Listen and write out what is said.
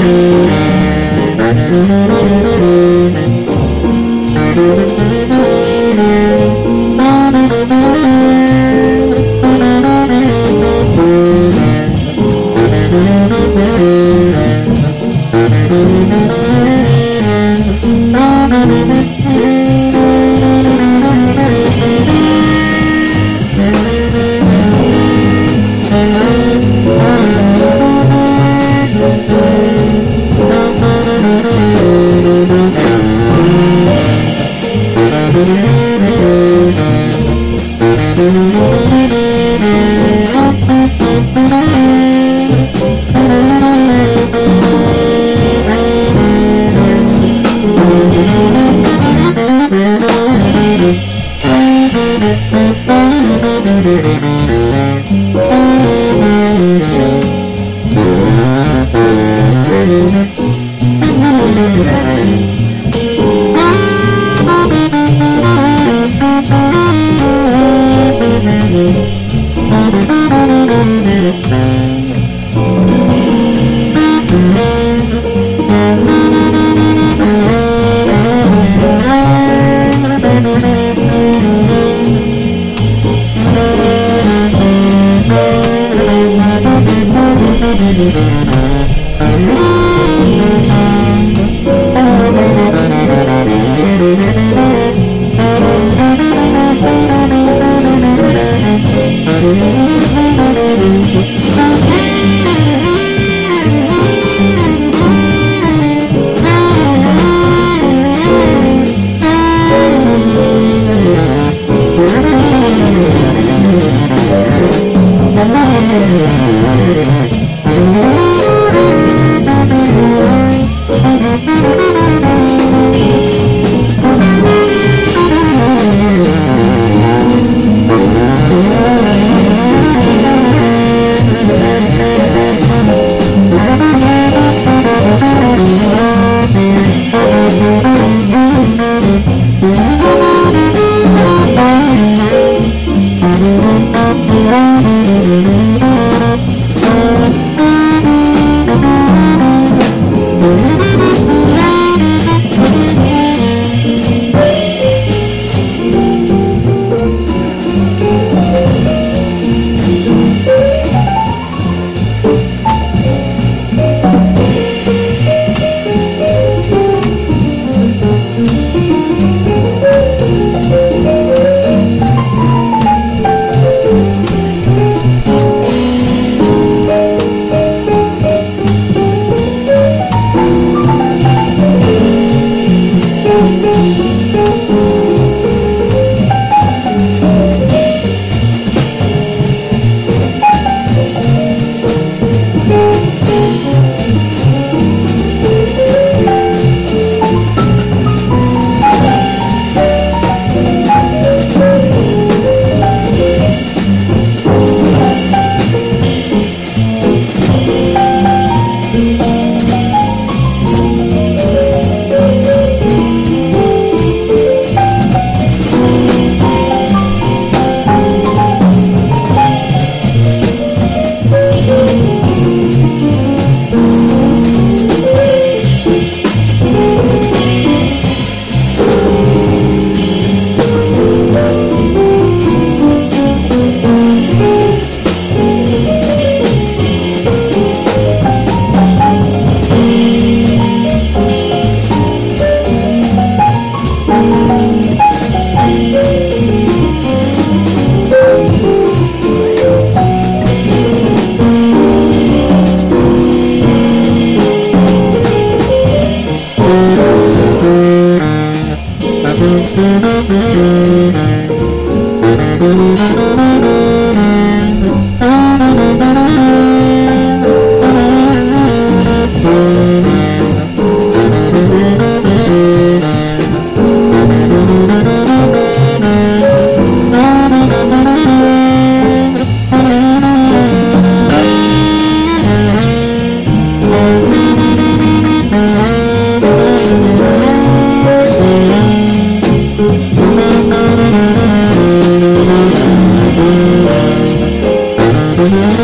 Thank you. Thank you. うん Thank you. Bohemian